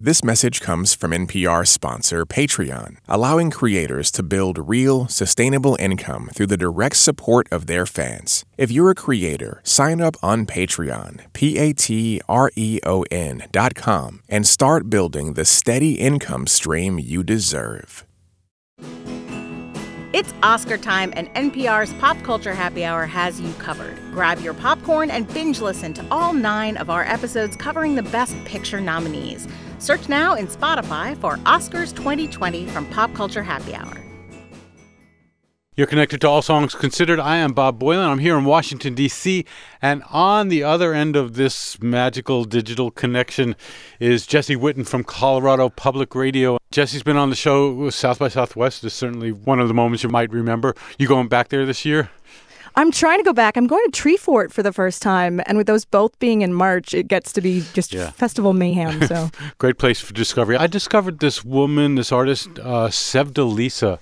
This message comes from NPR sponsor Patreon, allowing creators to build real, sustainable income through the direct support of their fans. If you're a creator, sign up on Patreon, P A T R E O N dot com, and start building the steady income stream you deserve. It's Oscar time, and NPR's Pop Culture Happy Hour has you covered. Grab your popcorn and binge listen to all nine of our episodes covering the Best Picture nominees. Search now in Spotify for Oscars 2020 from Pop Culture Happy Hour. You're connected to All Songs Considered. I am Bob Boilen. I'm here in Washington, D.C. And on the other end of this magical digital connection is Jesse Whitten from Colorado Public Radio. Jesse's been on the show. South by Southwest is certainly one of the moments you might remember. You going back there this year? I'm trying to go back. I'm going to Treefort for the first time, and with those both being in March, it gets to be just Yeah. festival mayhem. So Great place for discovery. I discovered this woman, this artist, uh, Sevdaliza,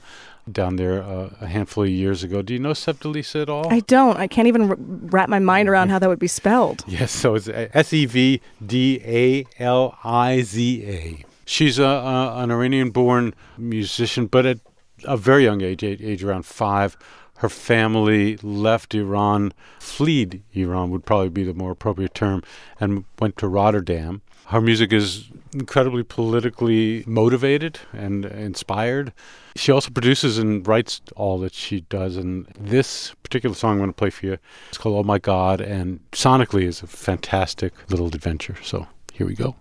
down there uh, a handful of years ago. Do you know Sevdaliza at all? I don't. I can't even r- wrap my mind around how that would be spelled. Yes, so it's S E V D A L I Z A. She's a, a, an Iranian born musician, but at a very young age, age, age around five, her family left Iran, fled Iran would probably be the more appropriate term, and went to Rotterdam. Her music is incredibly politically motivated and inspired. She also produces and writes all that she does. And this particular song I'm going to play for you is called Oh My God, and sonically is a fantastic little adventure. So here we go.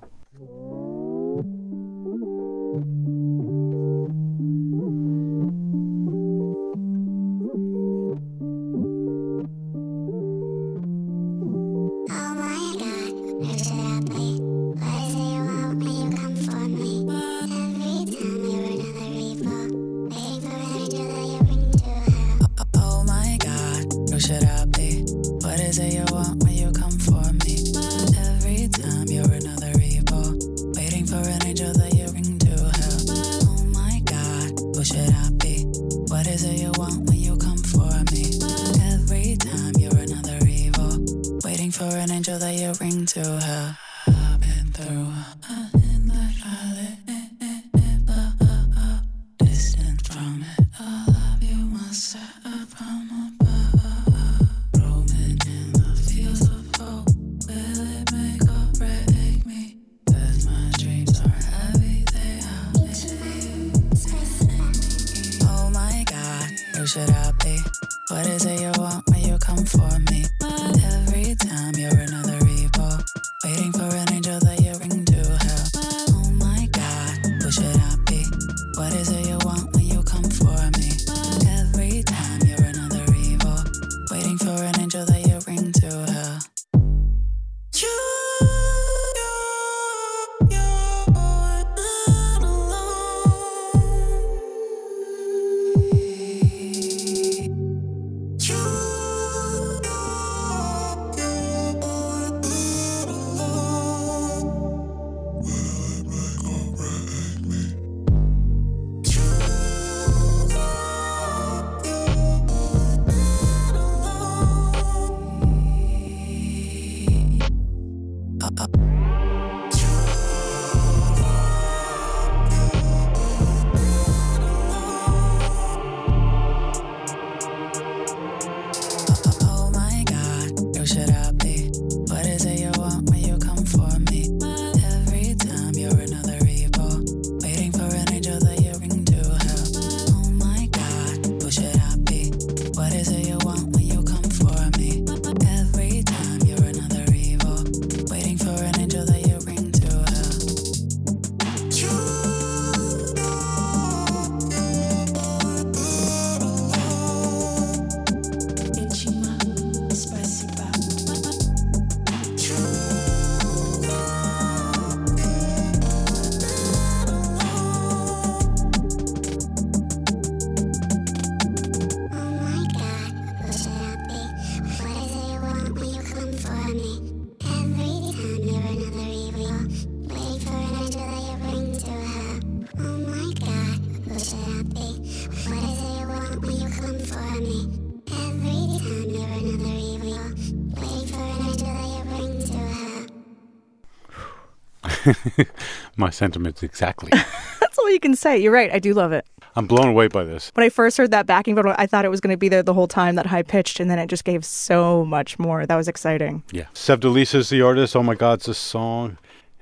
Sentiments exactly. That's all you can say. You're right. I do love it. I'm blown away by this. When I first heard that backing vocal, I thought it was going to be there the whole time, that high pitched, and then it just gave so much more. That was exciting. Yeah. Sevdaliza is the artist. Oh my God, it's a song.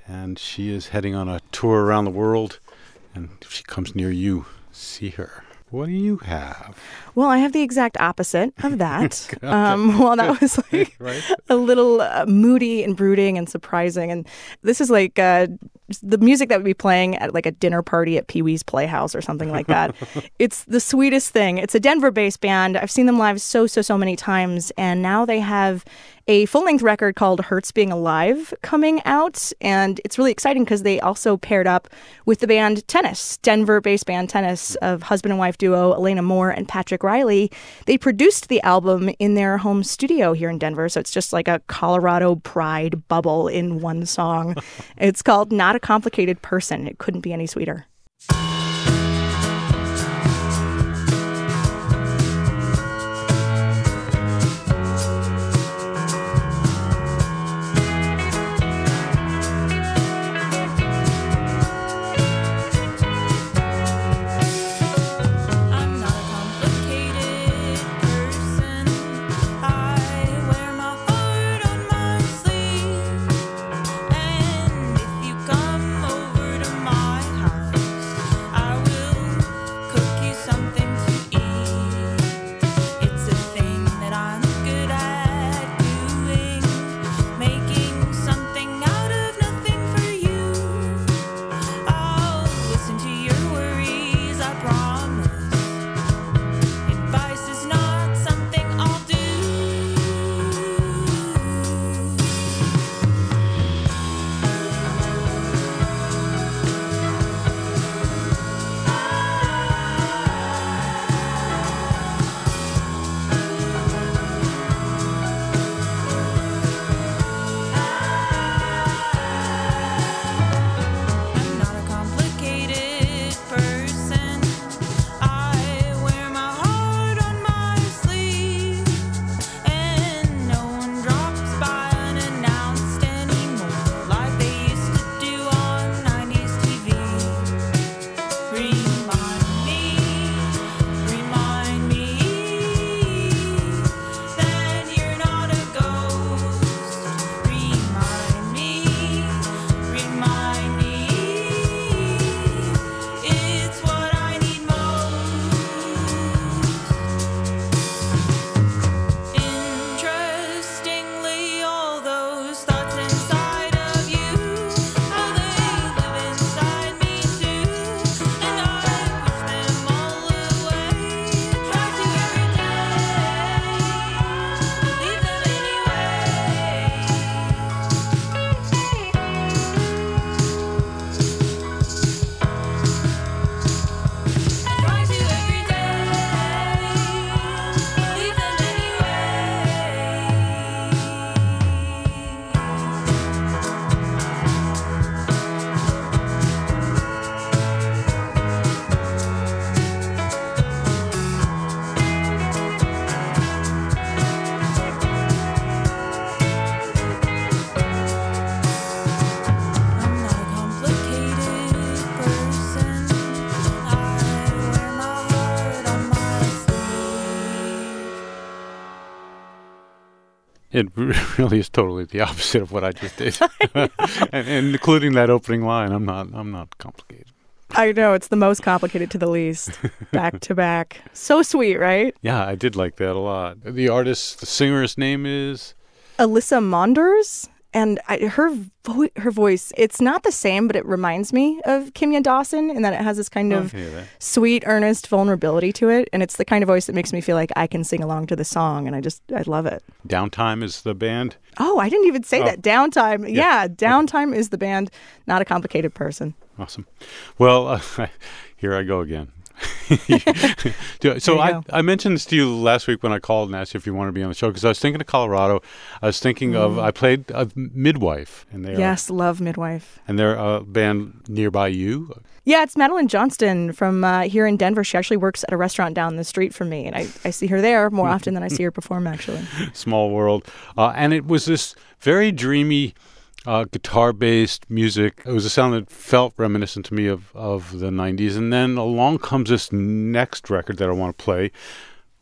And she is heading on a tour around the world. And if she comes near you, see her. What do you have? Well, I have the exact opposite of that. um, well, that was like Right? a little uh, moody and brooding and surprising. And this is like uh, the music that would be playing at like a dinner party at Pee Wee's Playhouse or something like that. it's the sweetest thing. It's a Denver based band. I've seen them live so, so, so many times. And now they have a full length record called Hurts Being Alive coming out. And it's really exciting because they also paired up with the band Tennis, Denver based band Tennis of husband and wife duo Alaina Moore and Patrick Riley. They produced the album in their home studio here in Denver. So it's just like a Colorado pride bubble in one song. it's called Not a Complicated Person. It couldn't be any sweeter. Really is totally the opposite of what I just did, and, and including that opening line. I'm not. I'm not complicated. I know it's the most complicated to the least, back to back. So sweet, right? Yeah, I did like that a lot. The artist, the singer's name is. Alyssa Monders, and I, her vo- her voice. It's not the same, but it reminds me of Kimya Dawson in that it has this kind of sweet, earnest vulnerability to it, and it's the kind of voice that makes me feel like I can sing along to the song, and I just I love it. Down Time is the band. Oh, I didn't even say Oh. that. Down Time. Yeah. Yeah, Down Time is the band, not a complicated person. Awesome. Well, uh, here I go again. So I, go. I mentioned this to you last week when I called and asked you if you want to be on the show because I was thinking of Colorado. I was thinking of I played a midwife and they Mm. Yes, love midwife. and they're a band nearby you. Yeah, it's Madeline Johnston from uh, here in Denver. She actually works at a restaurant down the street from me, and I, I see her there more often than I see her perform, actually. Small world, uh, and it was this very dreamy uh, guitar-based music. It was a sound that felt reminiscent to me of of the '90s. And then along comes this next record that I want to play,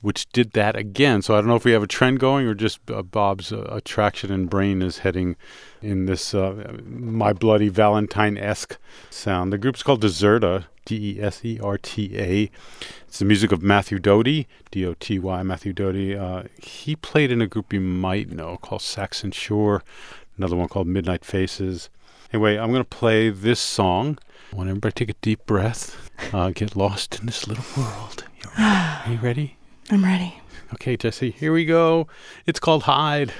which did that again. So I don't know if we have a trend going or just uh, Bob's uh, attraction and brain is heading in this uh, My Bloody Valentine esque sound. The group's called Deserta, D E S E R T A. It's the music of Matthew Doty, D O T Y, Matthew Doty. Uh, he played in a group you might know called Saxon Shore, another one called Midnight Faces. Anyway, I'm going to play this song. I want everybody to take a deep breath, uh, get lost in this little world. Are you ready? I'm ready. Okay, Jesse, here we go. It's called Hide.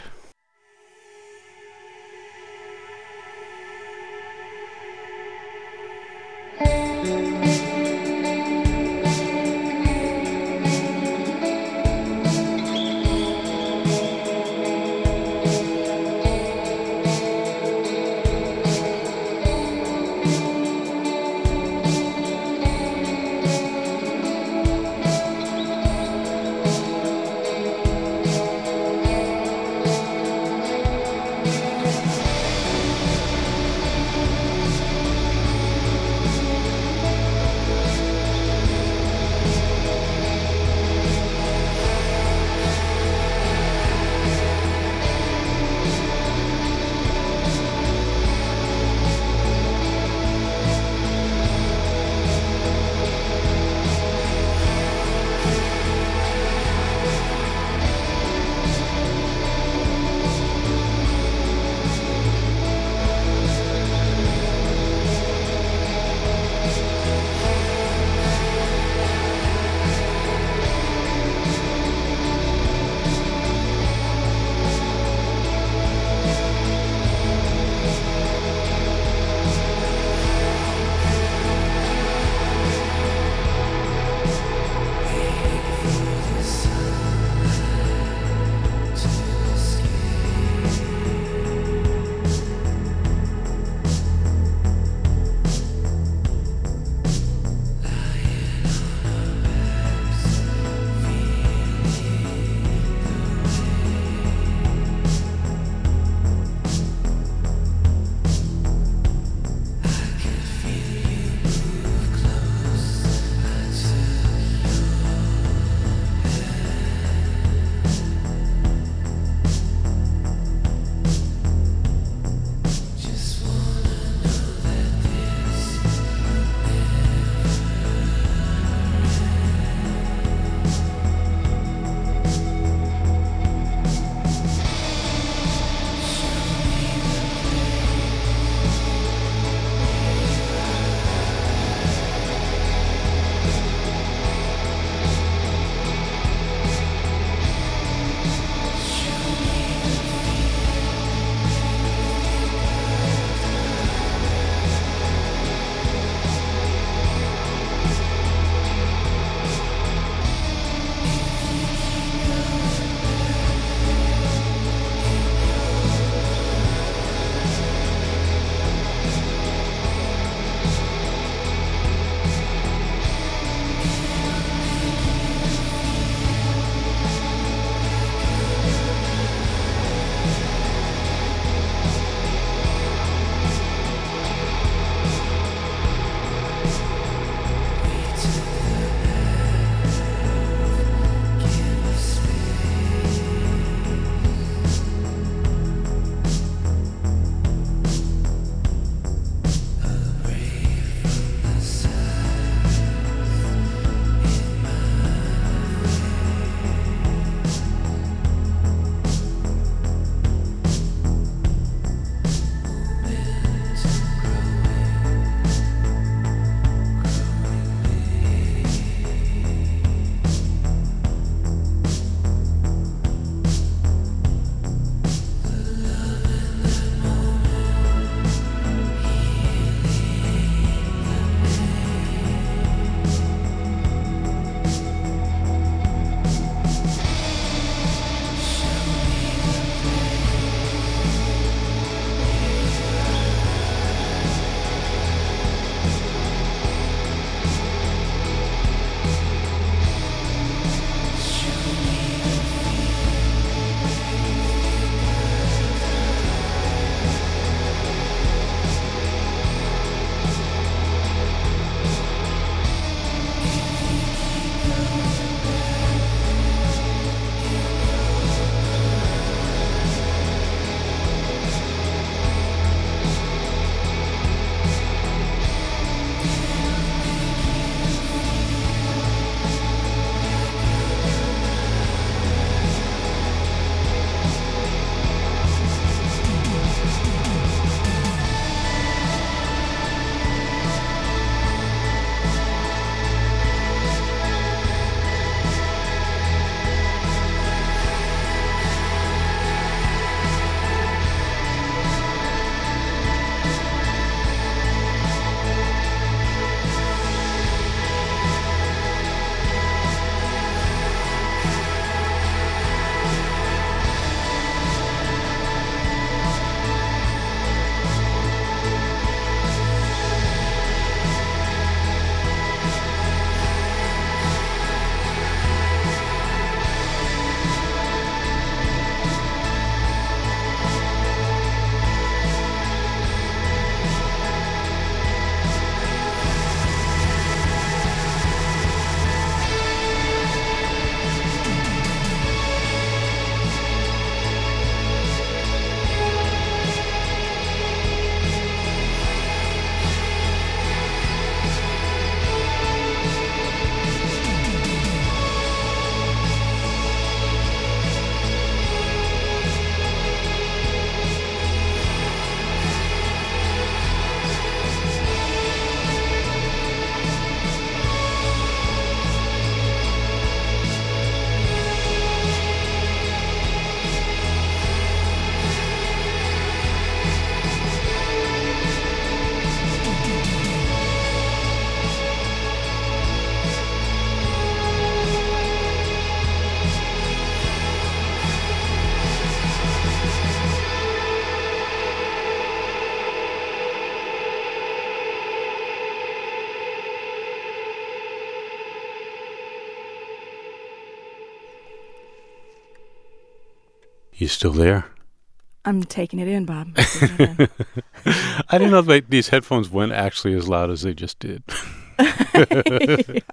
You still there? I'm taking it in, Bob. I'm it in. I didn't know that these headphones went actually as loud as they just did. I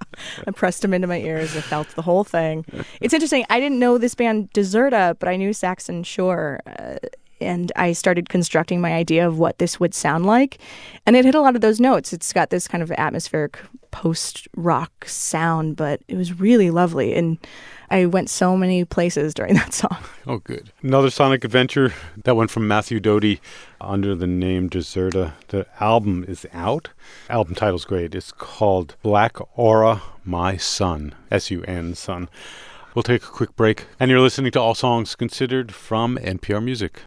pressed them into my ears. I felt the whole thing. It's interesting. I didn't know this band Deserta, but I knew Saxon Shore. Uh, and I started constructing my idea of what this would sound like. And it hit a lot of those notes. It's got this kind of atmospheric post rock sound, but it was really lovely. And I went so many places during that song. Oh, good. Another Sonic Adventure that went from Matthew Doty under the name Deserta. The album is out. Album title's great. It's called Black Aura, My Sun. S U N, Sun. We'll take a quick break. And you're listening to All Songs Considered from NPR Music.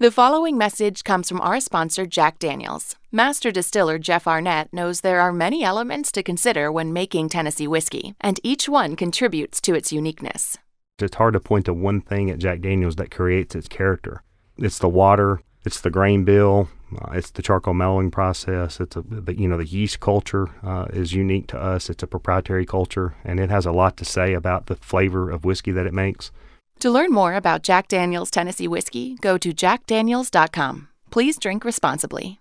The following message comes from our sponsor, Jack Daniels. Master distiller Jeff Arnett knows there are many elements to consider when making Tennessee whiskey, and each one contributes to its uniqueness. It's hard to point to one thing at Jack Daniels that creates its character. It's the water, it's the grain bill, uh, it's the charcoal mellowing process. It's a, the, you know the yeast culture uh, is unique to us. It's a proprietary culture, and it has a lot to say about the flavor of whiskey that it makes. To learn more about Jack Daniels Tennessee whiskey, go to jackdaniels.com. Please drink responsibly.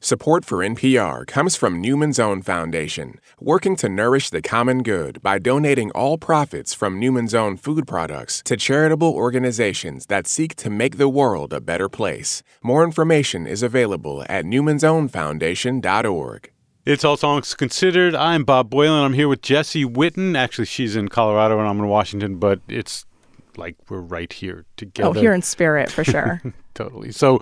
Support for NPR comes from Newman's Own Foundation, working to nourish the common good by donating all profits from Newman's Own food products to charitable organizations that seek to make the world a better place. More information is available at newmansownfoundation.org. It's All Songs Considered. I'm Bob Boilen. I'm here with Jessie Whitten. Actually, she's in Colorado and I'm in Washington, but it's like we're right here oh, together. Oh, here in spirit, for sure. totally. So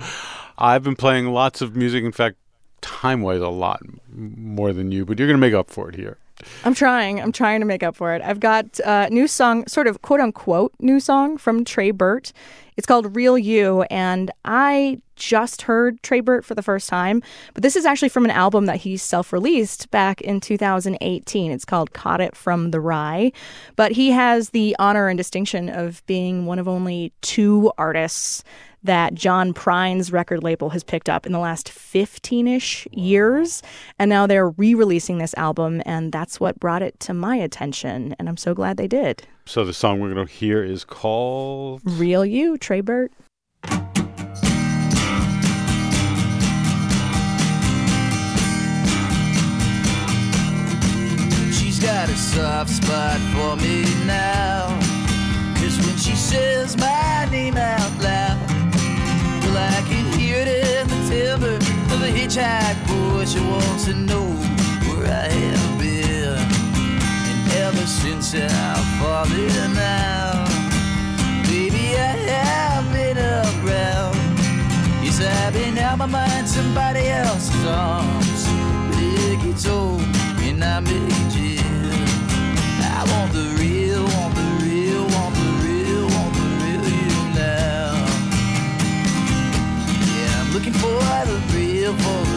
I've been playing lots of music. In fact, time wise, a lot more than you, but you're going to make up for it here. I'm trying. I'm trying to make up for it. I've got a new song, sort of quote unquote new song from Tré Burt. It's called Real You, and I just heard Tré Burt for the first time, but this is actually from an album that he self released back in 2018. It's called Caught It From the Rye. But he has the honor and distinction of being one of only two artists that John Prine's record label has picked up in the last 15 ish years. And now they're re releasing this album, and that's what brought it to my attention. And I'm so glad they did. So the song we're going to hear is called Real You, Tré Burt. A soft spot for me now. Cause when she says my name out loud, well, I can hear it in the timbre of a hitchhike voice. She wants to know where I have been. And ever since I've fallen out, baby, I have been around. Yes, I've been out my mind, somebody else's arms. But it old, and. I want the for the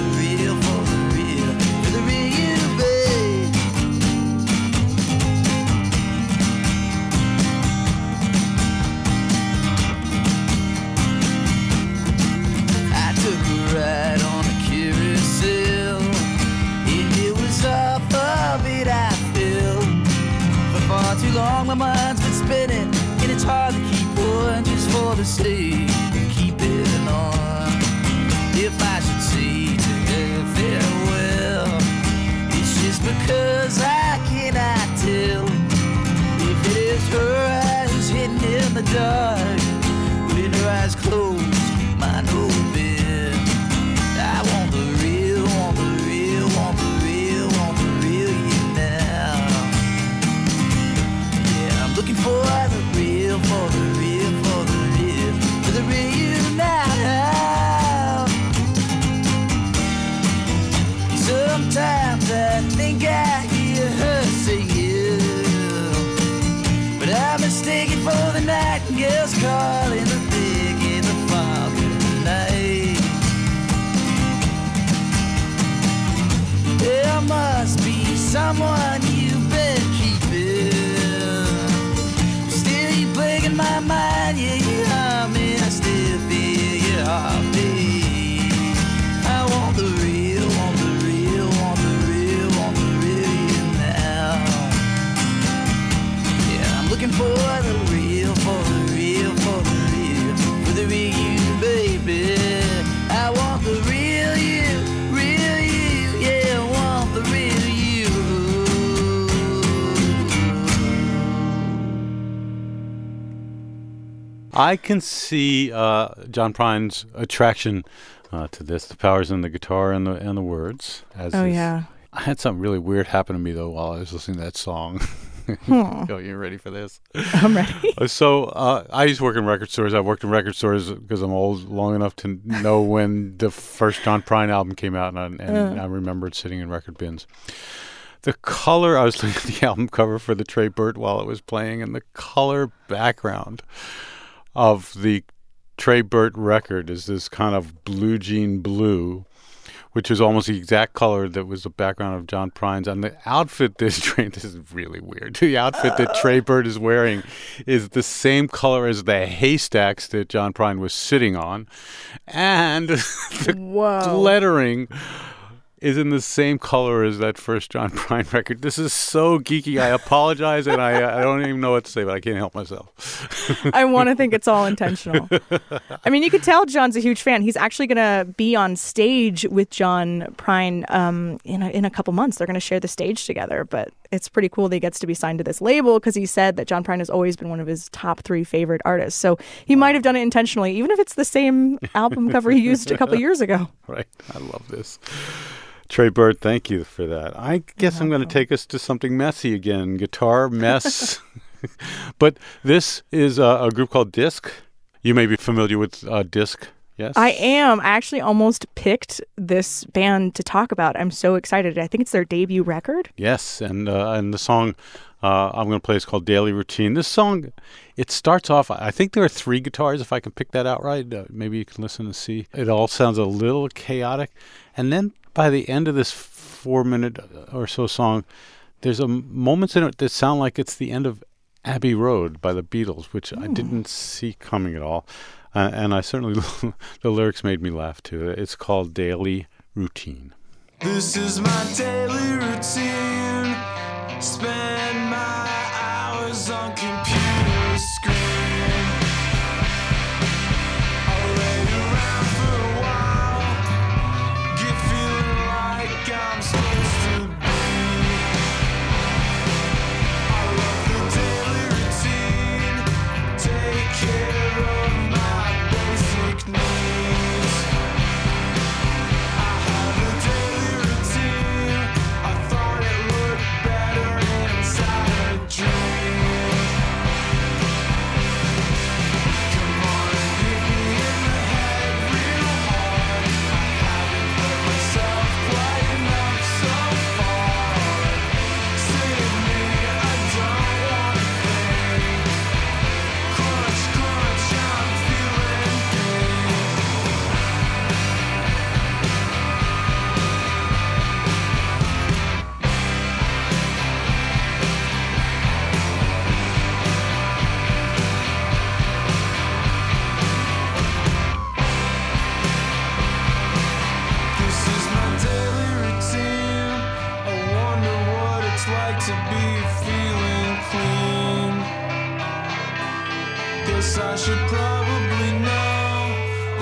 far long, my mind's been spinning, and it's hard to keep on just for the sake of keeping on. If I should say to her farewell, it's just because I cannot tell if it is her eyes hidden in the dark. I can see uh, John Prine's attraction uh, to this. The powers in the guitar and the and the words. As Oh, is- yeah. I had something really weird happen to me though while I was listening to that song. Go, you ready for this? I'm ready. Uh, So uh, I used to work in record stores. I've worked in record stores because I'm old long enough to know when the first John Prine album came out, and, I, and I remembered sitting in record bins. The color, I was looking at the album cover for the Tré Burt while it was playing, and the color background of the Tré Burt record is this kind of blue jean blue, which is almost the exact color that was the background of John Prine's. And the outfit this Tré, this is really weird. The outfit that Tré Burt is wearing is the same color as the haystacks that John Prine was sitting on, and the Whoa. lettering is in the same color as that first John Prine record. This is so geeky. I apologize, and I I don't even know what to say, but I can't help myself. I want to think it's all intentional. I mean, you could tell John's a huge fan. He's actually going to be on stage with John Prine um, in a, in a couple months. They're going to share the stage together. But it's pretty cool that he gets to be signed to this label because he said that John Prine has always been one of his top three favorite artists. So he might have done it intentionally, even if it's the same album cover he used a couple years ago. Right. I love this. Tré Burt, thank you for that. I guess I'm going to take us to something messy again guitar mess. but this is a, a group called Disq. You may be familiar with uh, Disq, yes? I am. I actually almost picked this band to talk about. I'm so excited. I think it's their debut record. Yes, and uh, and the song uh, I'm going to play is called "Daily Routine." This song, it starts off. I think there are three guitars, if I can pick that out right. Uh, maybe you can listen and see. It all sounds a little chaotic, and then by the end of this four-minute or so song, there's a moments in it that sound like it's the end of Abbey Road by the Beatles, which I didn't see coming at all, uh, and I certainly the lyrics made me laugh too. It's called "Daily Routine." This is my daily routine. Spend my hours on computer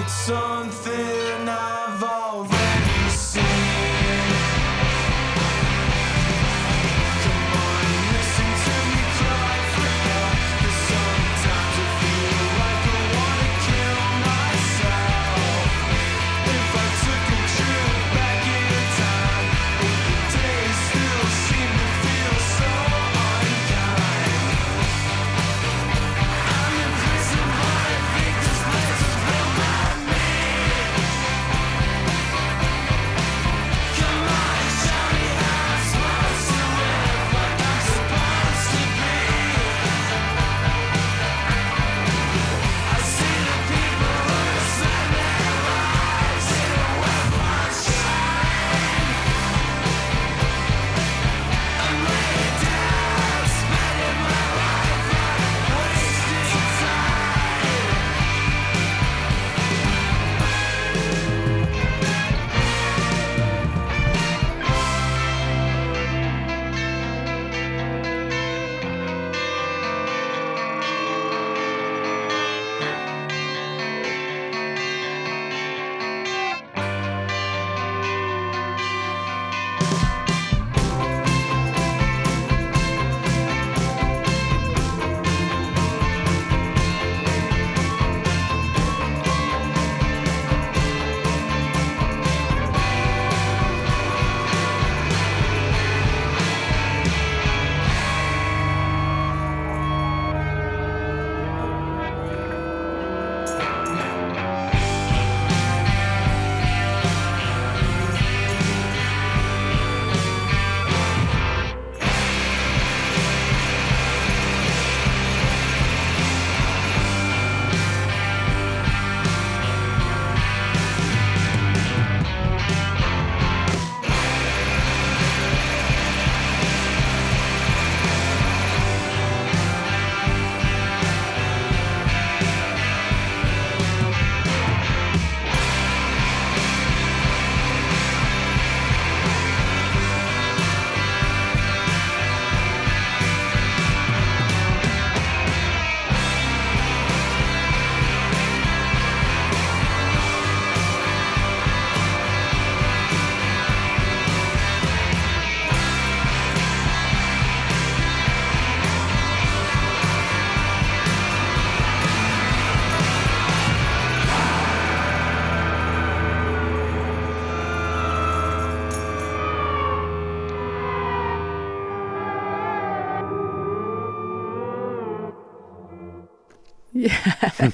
it's something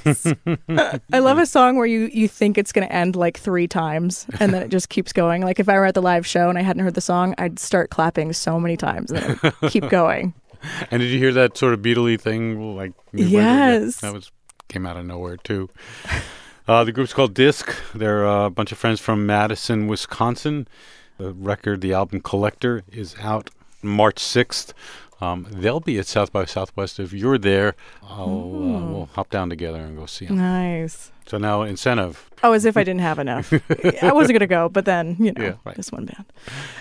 Yes. I love a song where you you think it's going to end like three times and then it just keeps going. Like if I were at the live show and I hadn't heard the song, I'd start clapping so many times and then it would keep going. And did you hear that sort of Beatley thing? Like midway there? Yeah, Yes. that was came out of nowhere too. Uh, the group's called Disq. They're uh, a bunch of friends from Madison, Wisconsin. The record, the album Collector, is out March sixth. Um, they'll be at South by Southwest. If you're there, I'll, uh, we'll hop down together and go see them. Nice. So now incentive. Oh, as if I didn't have enough. I wasn't going to go, but then, you know, Yeah, right. this one band.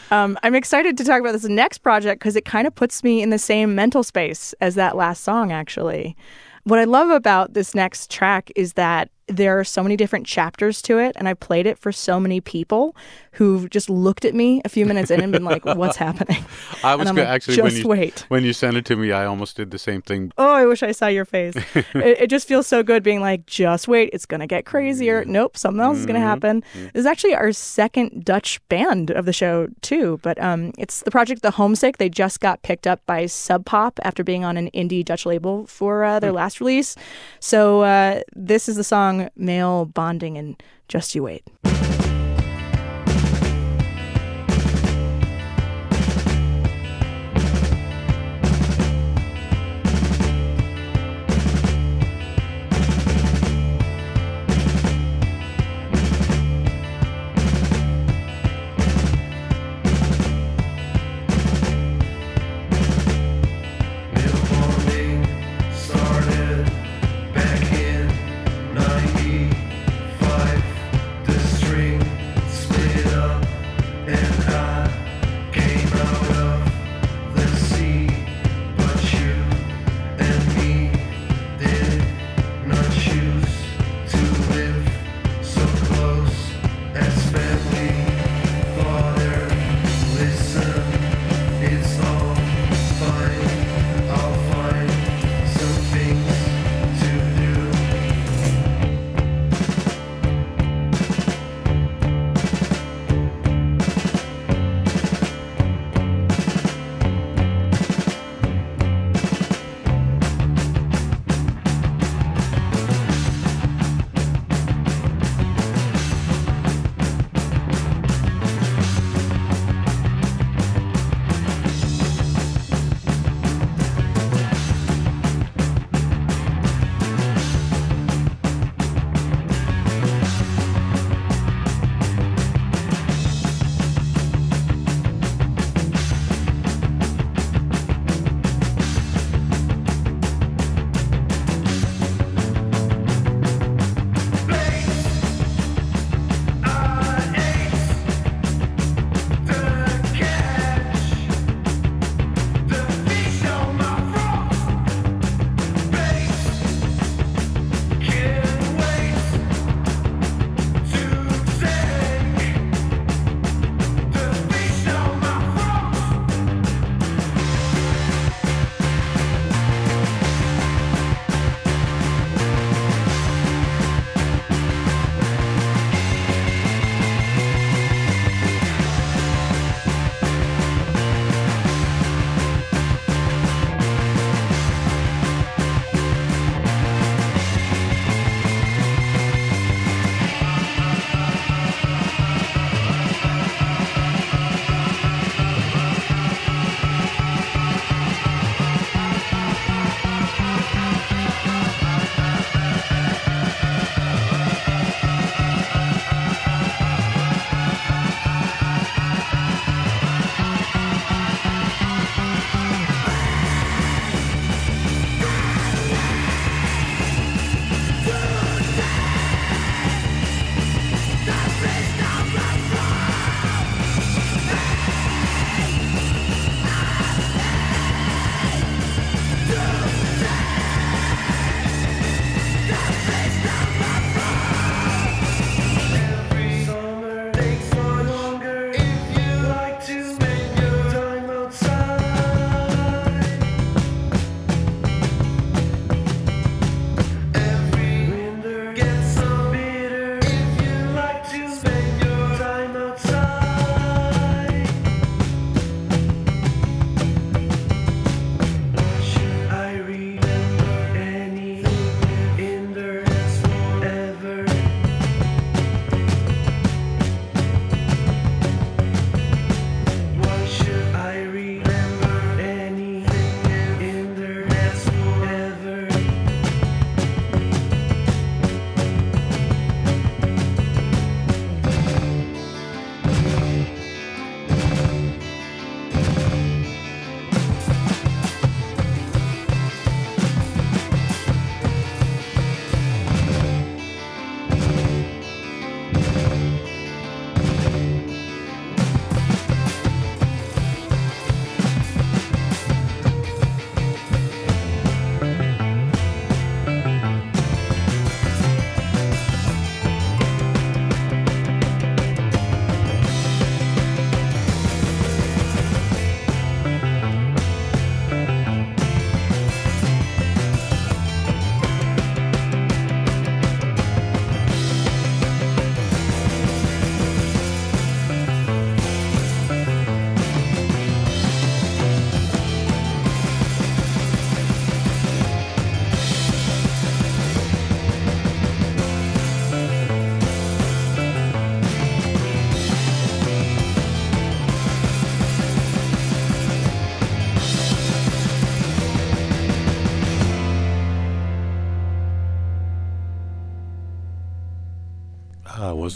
Um, I'm excited to talk about this next project because it kind of puts me in the same mental space as that last song, actually. What I love about this next track is that there are so many different chapters to it, and I played it for so many people who've just looked at me a few minutes in and been like, "What's happening?" I was and I'm go- like, actually just when you wait. when you sent it to me, I almost did the same thing. Oh, I wish I saw your face. it, it just feels so good being like, just wait, it's going to get crazier. Nope, something else is going to happen. This is actually our second Dutch band of the show, too. But um, it's the project The Homesick. They just got picked up by Sub Pop after being on an indie Dutch label for uh, their last release. So uh, this is the song Male Bonding and Just You Wait.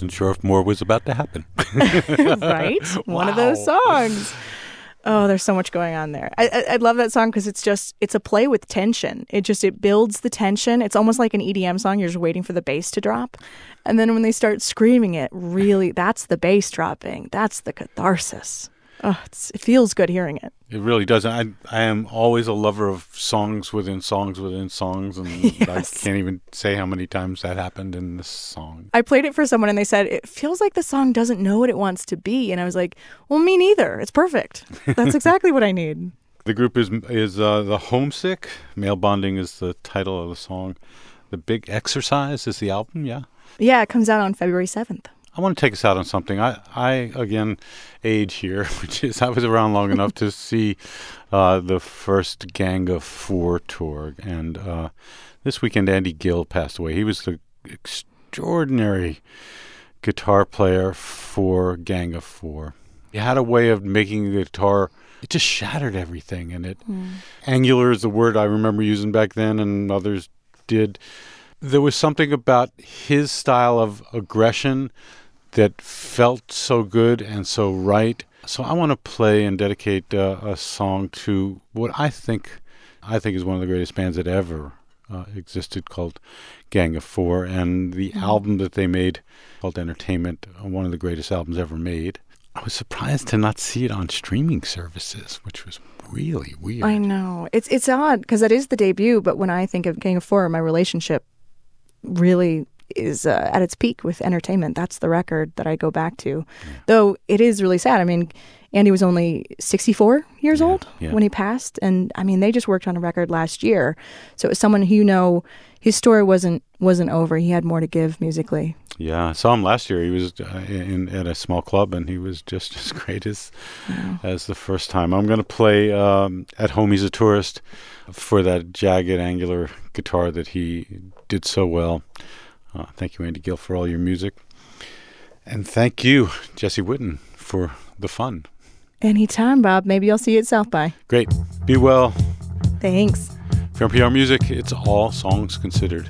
Wasn't sure if more was about to happen. right? One of those songs. Oh, there's so much going on there. I, I, I love that song because it's just it's a play with tension. It just it builds the tension. It's almost like an EDM song. You're just waiting for the bass to drop, and then when they start screaming it, really, that's the bass dropping. That's the catharsis. Oh, it's, it feels good hearing it. It really doesn't. I I am always a lover of songs within songs within songs, and I can't even say how many times that happened in this song. I played it for someone and they said it feels like the song doesn't know what it wants to be, and I was like, well, me neither. It's perfect. That's exactly what I need. The group is is uh, the Homesick. Male Bonding is the title of the song. The Big Exercise is the album. Yeah. Yeah, it comes out on February seventh. I want to take us out on something. I, I again, age here, which is I was around long enough to see uh, the first Gang of Four tour, and uh, this weekend Andy Gill passed away. He was the extraordinary guitar player for Gang of Four. He had a way of making the guitar. It just shattered everything, and it angular is the word I remember using back then, and others did. There was something about his style of aggression that felt so good and so right. So I want to play and dedicate uh, a song to what I think I think is one of the greatest bands that ever uh, existed, called Gang of Four, and the album that they made called Entertainment, one of the greatest albums ever made. I was surprised to not see it on streaming services, which was really weird. I know it's it's odd because that is the debut, but when I think of Gang of Four, my relationship really is uh, at its peak with entertainment. That's the record that I go back to. Though it is really sad. I mean, Andy was only 64 years old yeah. when he passed, and I mean, they just worked on a record last year. So it was someone who you know his story wasn't wasn't over. He had more to give musically. Yeah, I saw him last year. He was uh, in at a small club, and he was just as great as as the first time. I'm going to play um, "At Home He's a Tourist" for that jagged, angular guitar that he did so well. Uh, thank you, Andy Gill, for all your music, and thank you, Jesse Whitten, for the fun. Anytime, Bob. Maybe I'll see you at South by. Great. Be well. Thanks. From NPR Music, it's all songs considered.